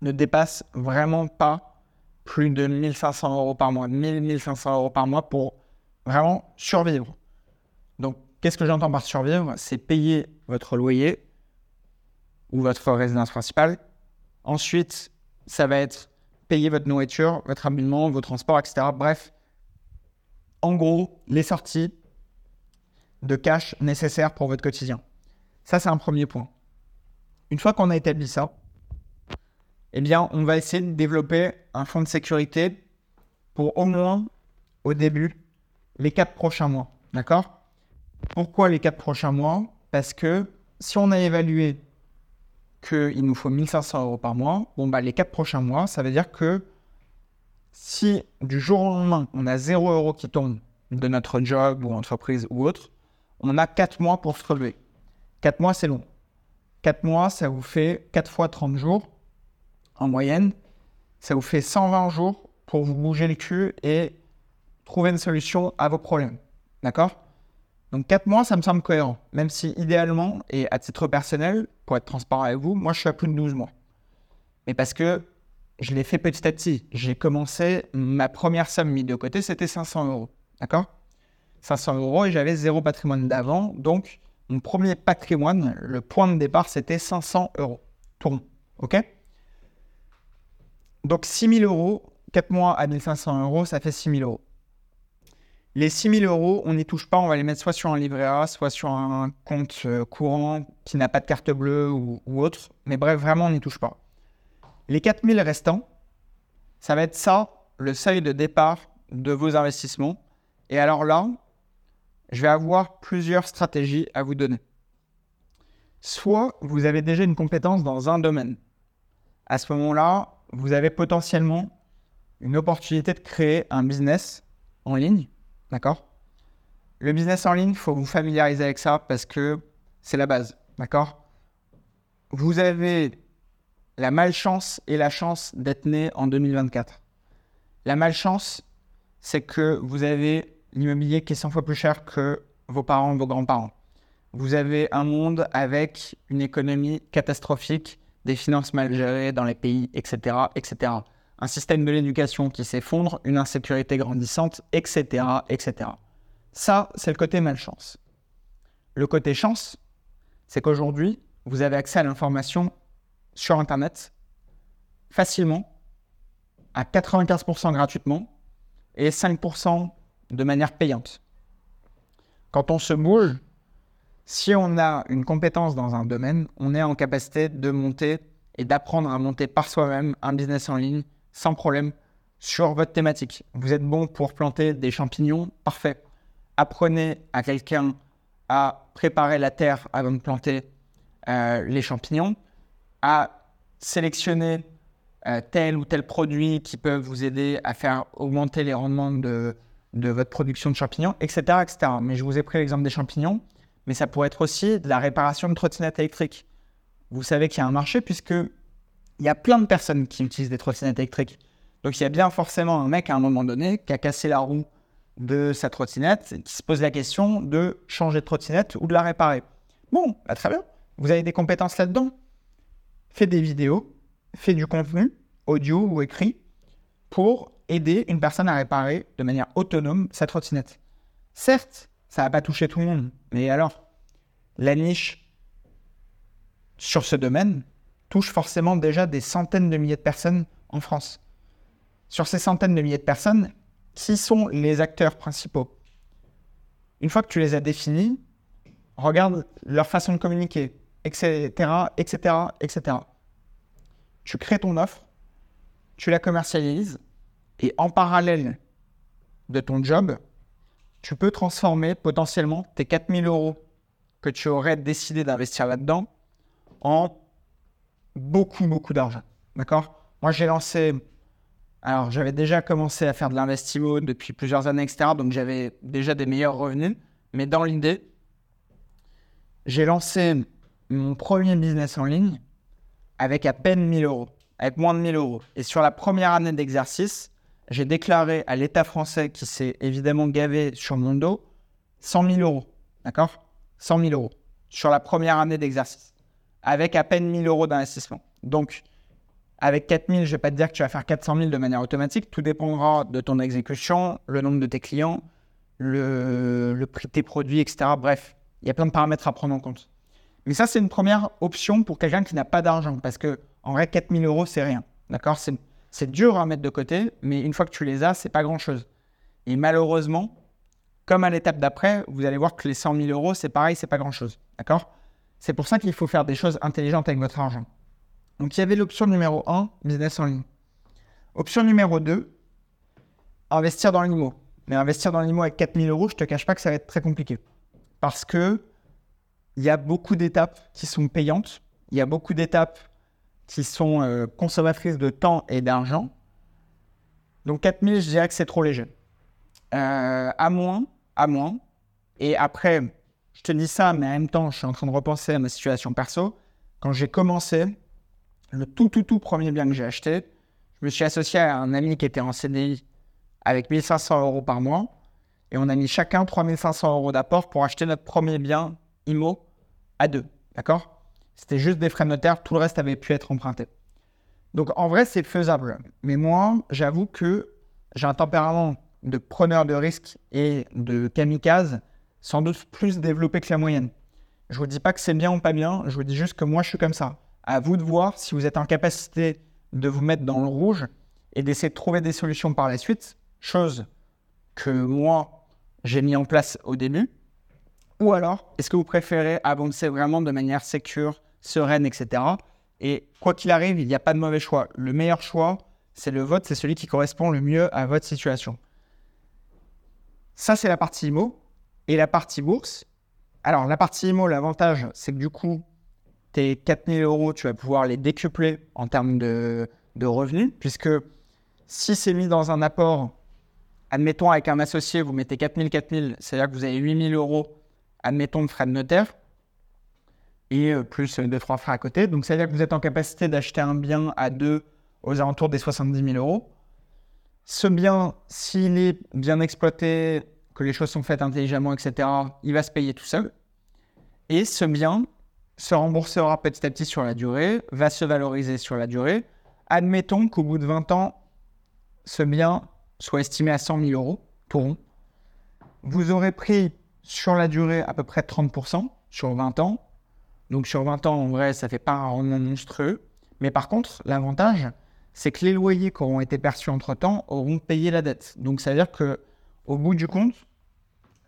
ne dépassent vraiment pas plus de 1500 euros par mois, 1000-1500 euros par mois pour vraiment survivre. Donc, qu'est-ce que j'entends par survivre? C'est payer votre loyer ou votre résidence principale. Ensuite, ça va être payer votre nourriture, votre habillement, vos transports, etc. Bref, en gros, les sorties de cash nécessaires pour votre quotidien. Ça, c'est un premier point. Une fois qu'on a établi ça, eh bien, on va essayer de développer un fonds de sécurité pour au moins, au début, les quatre prochains mois. D'accord? Pourquoi les quatre prochains mois? Parce que si on a évalué qu'il nous faut 1500 euros par mois, bon, bah, les quatre prochains mois, ça veut dire que si du jour au lendemain, on a 0 euros qui tombe de notre job ou entreprise ou autre, on a 4 mois pour se relever. 4 mois, c'est long. 4 mois, ça vous fait 4 fois 30 jours en moyenne. Ça vous fait 120 jours pour vous bouger le cul et trouver une solution à vos problèmes. D'accord? Donc 4 mois, ça me semble cohérent. Même si idéalement, et à titre personnel, pour être transparent avec vous, moi je suis à plus de 12 mois. Mais parce que je l'ai fait petit à petit. J'ai commencé, ma première somme mise de côté, c'était 500 euros. D'accord? 500 euros et j'avais zéro patrimoine d'avant. Donc, mon premier patrimoine, le point de départ, c'était 500 euros. Tourne. OK? Donc, 6 000 euros, 4 mois à 1500 euros, ça fait 6 000 euros. Les 6 000 euros, on n'y touche pas, on va les mettre soit sur un livret A, soit sur un compte euh, courant qui n'a pas de carte bleue ou, ou autre. Mais bref, vraiment, on n'y touche pas. Les 4 000 restants, ça va être ça, le seuil de départ de vos investissements. Et alors là, je vais avoir plusieurs stratégies à vous donner. Soit vous avez déjà une compétence dans un domaine. À ce moment-là, vous avez potentiellement une opportunité de créer un business en ligne. D'accord? Le business en ligne, il faut vous familiariser avec ça parce que c'est la base. D'accord? Vous avez la malchance et la chance d'être né en 2024. La malchance, c'est que vous avez l'immobilier qui est 100 fois plus cher que vos parents, vos grands-parents. Vous avez un monde avec une économie catastrophique, des finances mal gérées dans les pays, etc., etc. Un système de l'éducation qui s'effondre, une insécurité grandissante, etc., etc. Ça, c'est le côté malchance. Le côté chance, c'est qu'aujourd'hui, vous avez accès à l'information sur Internet, facilement, à 95% gratuitement et 5% de manière payante. Quand on se bouge, si on a une compétence dans un domaine, on est en capacité de monter et d'apprendre à monter par soi-même un business en ligne sans problème sur votre thématique. Vous êtes bon pour planter des champignons, parfait. Apprenez à quelqu'un à préparer la terre avant de planter euh, les champignons, à sélectionner euh, tel ou tel produit qui peut vous aider à faire augmenter les rendements de, de votre production de champignons, etc., etc. Mais je vous ai pris l'exemple des champignons, mais ça pourrait être aussi de la réparation de trottinettes électriques. Vous savez qu'il y a un marché puisque il y a plein de personnes qui utilisent des trottinettes électriques. Donc il y a bien forcément un mec à un moment donné qui a cassé la roue de sa trottinette et qui se pose la question de changer de trottinette ou de la réparer. Bon, bah, très bien. Vous avez des compétences là-dedans. Faites des vidéos, faites du contenu, audio ou écrit, pour aider une personne à réparer de manière autonome sa trottinette. Certes, ça va pas toucher tout le monde, mais alors, la niche sur ce domaine touche forcément déjà des centaines de milliers de personnes en France. Sur ces centaines de milliers de personnes, qui sont les acteurs principaux? Une fois que tu les as définis, regarde leur façon de communiquer, etc., etc., etc. Tu crées ton offre, tu la commercialises, et en parallèle de ton job, tu peux transformer potentiellement tes 4000 euros que tu aurais décidé d'investir là-dedans en beaucoup, beaucoup d'argent. D'accord? Moi, j'ai lancé. Alors, j'avais déjà commencé à faire de l'investissement depuis plusieurs années, etc. Donc, j'avais déjà des meilleurs revenus. Mais dans l'idée, j'ai lancé mon premier business en ligne avec à peine 1000 euros, avec moins de 1000 euros. Et sur la première année d'exercice, j'ai déclaré à l'État français, qui s'est évidemment gavé sur mon dos, 100 000 euros. D'accord? 100 000 euros sur la première année d'exercice, avec à peine 1000 euros d'investissement. Donc, avec 4000, je ne vais pas te dire que tu vas faire 400 000 de manière automatique. Tout dépendra de ton exécution, le nombre de tes clients, le, prix de tes produits, etc. Bref, il y a plein de paramètres à prendre en compte. Mais ça, c'est une première option pour quelqu'un qui n'a pas d'argent. Parce que, en vrai, 4000 euros, c'est rien. D'accord? C'est dur à mettre de côté, mais une fois que tu les as, c'est pas grand-chose. Et malheureusement, comme à l'étape d'après, vous allez voir que les 100 000 euros, c'est pareil, c'est pas grand-chose. D'accord? C'est pour ça qu'il faut faire des choses intelligentes avec votre argent. Donc il y avait l'option numéro 1, business en ligne. Option numéro 2, investir dans l'IMO. Mais investir dans l'IMO avec 4 000 euros, je te cache pas que ça va être très compliqué. Parce que il y a beaucoup d'étapes qui sont payantes. Il y a beaucoup d'étapes qui sont euh, consommatrices de temps et d'argent. Donc 4000, je dirais que c'est trop léger. Euh, à moins, à moins. Et après, je te dis ça, mais en même temps, je suis en train de repenser à ma situation perso. Quand j'ai commencé, le tout, tout, tout premier bien que j'ai acheté, je me suis associé à un ami qui était en CDI avec 1500 euros par mois. Et on a mis chacun 3500 euros d'apport pour acheter notre premier bien IMO à deux. D'accord? C'était juste des frais notaires, tout le reste avait pu être emprunté. Donc en vrai, c'est faisable. Mais moi, j'avoue que j'ai un tempérament de preneur de risques et de kamikaze sans doute plus développé que la moyenne. Je vous dis pas que c'est bien ou pas bien, je vous dis juste que moi je suis comme ça. À vous de voir si vous êtes en capacité de vous mettre dans le rouge et d'essayer de trouver des solutions par la suite, chose que moi j'ai mis en place au début. Ou alors, est-ce que vous préférez avancer vraiment de manière sécure, sereine, etc. Et quoi qu'il arrive, il n'y a pas de mauvais choix. Le meilleur choix, c'est le vote, c'est celui qui correspond le mieux à votre situation. Ça, c'est la partie IMO. Et la partie bourse, alors la partie IMO, l'avantage, c'est que du coup, tes 4000 euros, tu vas pouvoir les décupler en termes de, de revenus, puisque si c'est mis dans un apport, admettons avec un associé, vous mettez 4000, 4000, c'est-à-dire que vous avez 8000 euros, admettons, de frais de notaire, et euh, plus deux, trois frais à côté. Donc, c'est-à-dire que vous êtes en capacité d'acheter un bien à deux aux alentours des 70 000 euros. Ce bien, s'il est bien exploité, que les choses sont faites intelligemment, etc., il va se payer tout seul. Et ce bien se remboursera petit à petit sur la durée, va se valoriser sur la durée. Admettons qu'au bout de 20 ans, ce bien soit estimé à 100 000 euros pour. Vous aurez pris sur la durée à peu près 30% sur 20 ans donc sur 20 ans, en vrai, ça fait pas un rendement monstrueux. Mais par contre, l'avantage, c'est que les loyers qui auront été perçus entre-temps auront payé la dette. Donc ça veut dire que au bout du compte,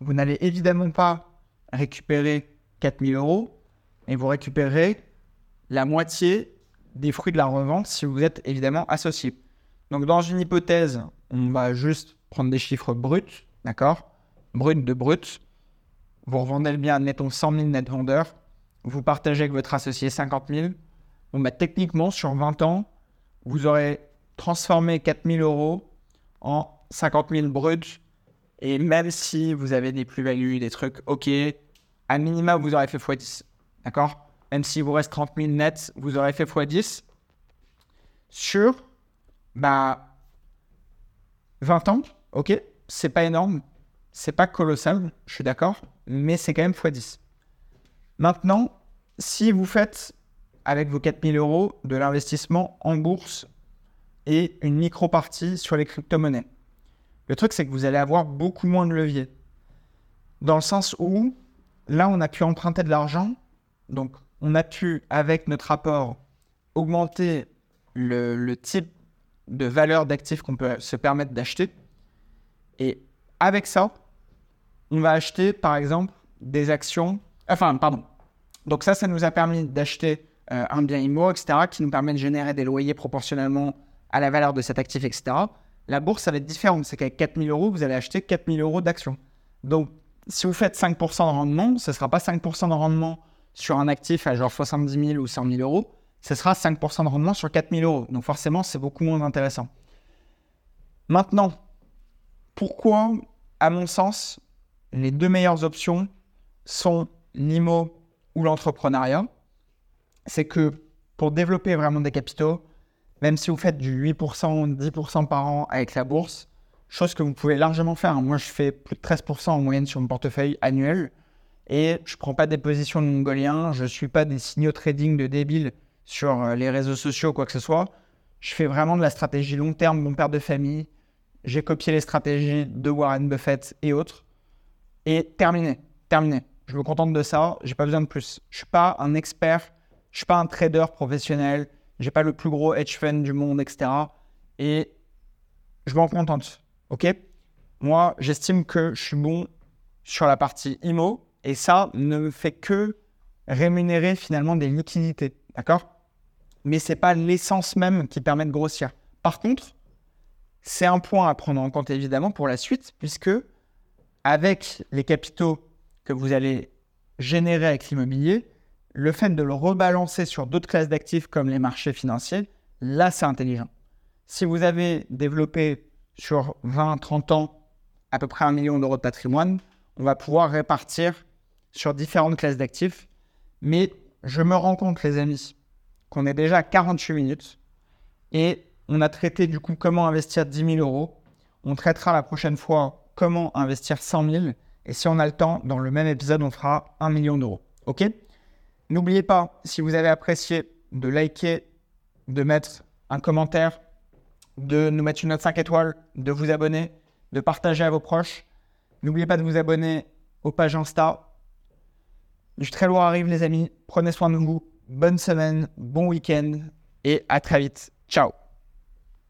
vous n'allez évidemment pas récupérer 4000 euros, mais vous récupérez la moitié des fruits de la revente si vous êtes évidemment associé. Donc dans une hypothèse, on va juste prendre des chiffres bruts, d'accord? Brut de brut. Vous revendez le bien, mettons 100 000 net vendeurs. Vous partagez avec votre associé 50 000. Bon, bah, techniquement, sur 20 ans, vous aurez transformé 4 000 euros en 50 000 bruts. Et même si vous avez des plus-values, des trucs, ok, à minima, vous aurez fait x10. D'accord? Même s'il vous reste 30 000 nets, vous aurez fait x10 sur bah, 20 ans. Ok, c'est pas énorme, c'est pas colossal, je suis d'accord, mais c'est quand même x10. Maintenant, si vous faites avec vos 4000 euros de l'investissement en bourse et une micro-partie sur les crypto-monnaies, le truc c'est que vous allez avoir beaucoup moins de levier. Dans le sens où là, on a pu emprunter de l'argent, donc on a pu, avec notre rapport, augmenter le, type de valeur d'actifs qu'on peut se permettre d'acheter. Et avec ça, on va acheter, par exemple, des actions. Enfin, pardon. Donc ça, ça nous a permis d'acheter euh, un bien immo, etc., qui nous permet de générer des loyers proportionnellement à la valeur de cet actif, etc. La bourse, ça va être différent. C'est qu'avec 4000 euros, vous allez acheter 4000 euros d'actions. Donc, si vous faites 5% de rendement, ce ne sera pas 5% de rendement sur un actif à genre 70 000 ou 100 000 euros. Ce sera 5% de rendement sur 4000 euros. Donc, forcément, c'est beaucoup moins intéressant. Maintenant, pourquoi, à mon sens, les deux meilleures options sont l'IMO ou l'entrepreneuriat? C'est que pour développer vraiment des capitaux, même si vous faites du 8%, 10% par an avec la bourse, chose que vous pouvez largement faire. Moi, je fais plus de 13% en moyenne sur mon portefeuille annuel et je ne prends pas des positions de mongolien, je ne suis pas des signaux trading de débiles sur euh, les réseaux sociaux, quoi que ce soit. Je fais vraiment de la stratégie long terme, mon père de famille, j'ai copié les stratégies de Warren Buffett et autres. Et terminé, terminé. Je me contente de ça, j'ai pas besoin de plus. Je suis pas un expert, je suis pas un trader professionnel, j'ai pas le plus gros hedge fund du monde, etc. Et je m'en contente. Ok? Moi, j'estime que je suis bon sur la partie IMO et ça ne me fait que rémunérer finalement des liquidités. D'accord? Mais c'est pas l'essence même qui permet de grossir. Par contre, c'est un point à prendre en compte évidemment pour la suite, puisque avec les capitaux que vous allez générer avec l'immobilier, le fait de le rebalancer sur d'autres classes d'actifs comme les marchés financiers, là c'est intelligent. Si vous avez développé sur 20-30 ans à peu près un million d'euros de patrimoine, on va pouvoir répartir sur différentes classes d'actifs. Mais je me rends compte, les amis, qu'on est déjà à 48 minutes et on a traité du coup comment investir 10 000 euros. On traitera la prochaine fois comment investir 100 000. Et si on a le temps, dans le même épisode, on fera 1 million d'euros. OK? N'oubliez pas, si vous avez apprécié, de liker, de mettre un commentaire, de nous mettre une note 5 étoiles, de vous abonner, de partager à vos proches. N'oubliez pas de vous abonner aux pages Insta. Du très lourd arrive, les amis. Prenez soin de vous. Bonne semaine, bon week-end et à très vite. Ciao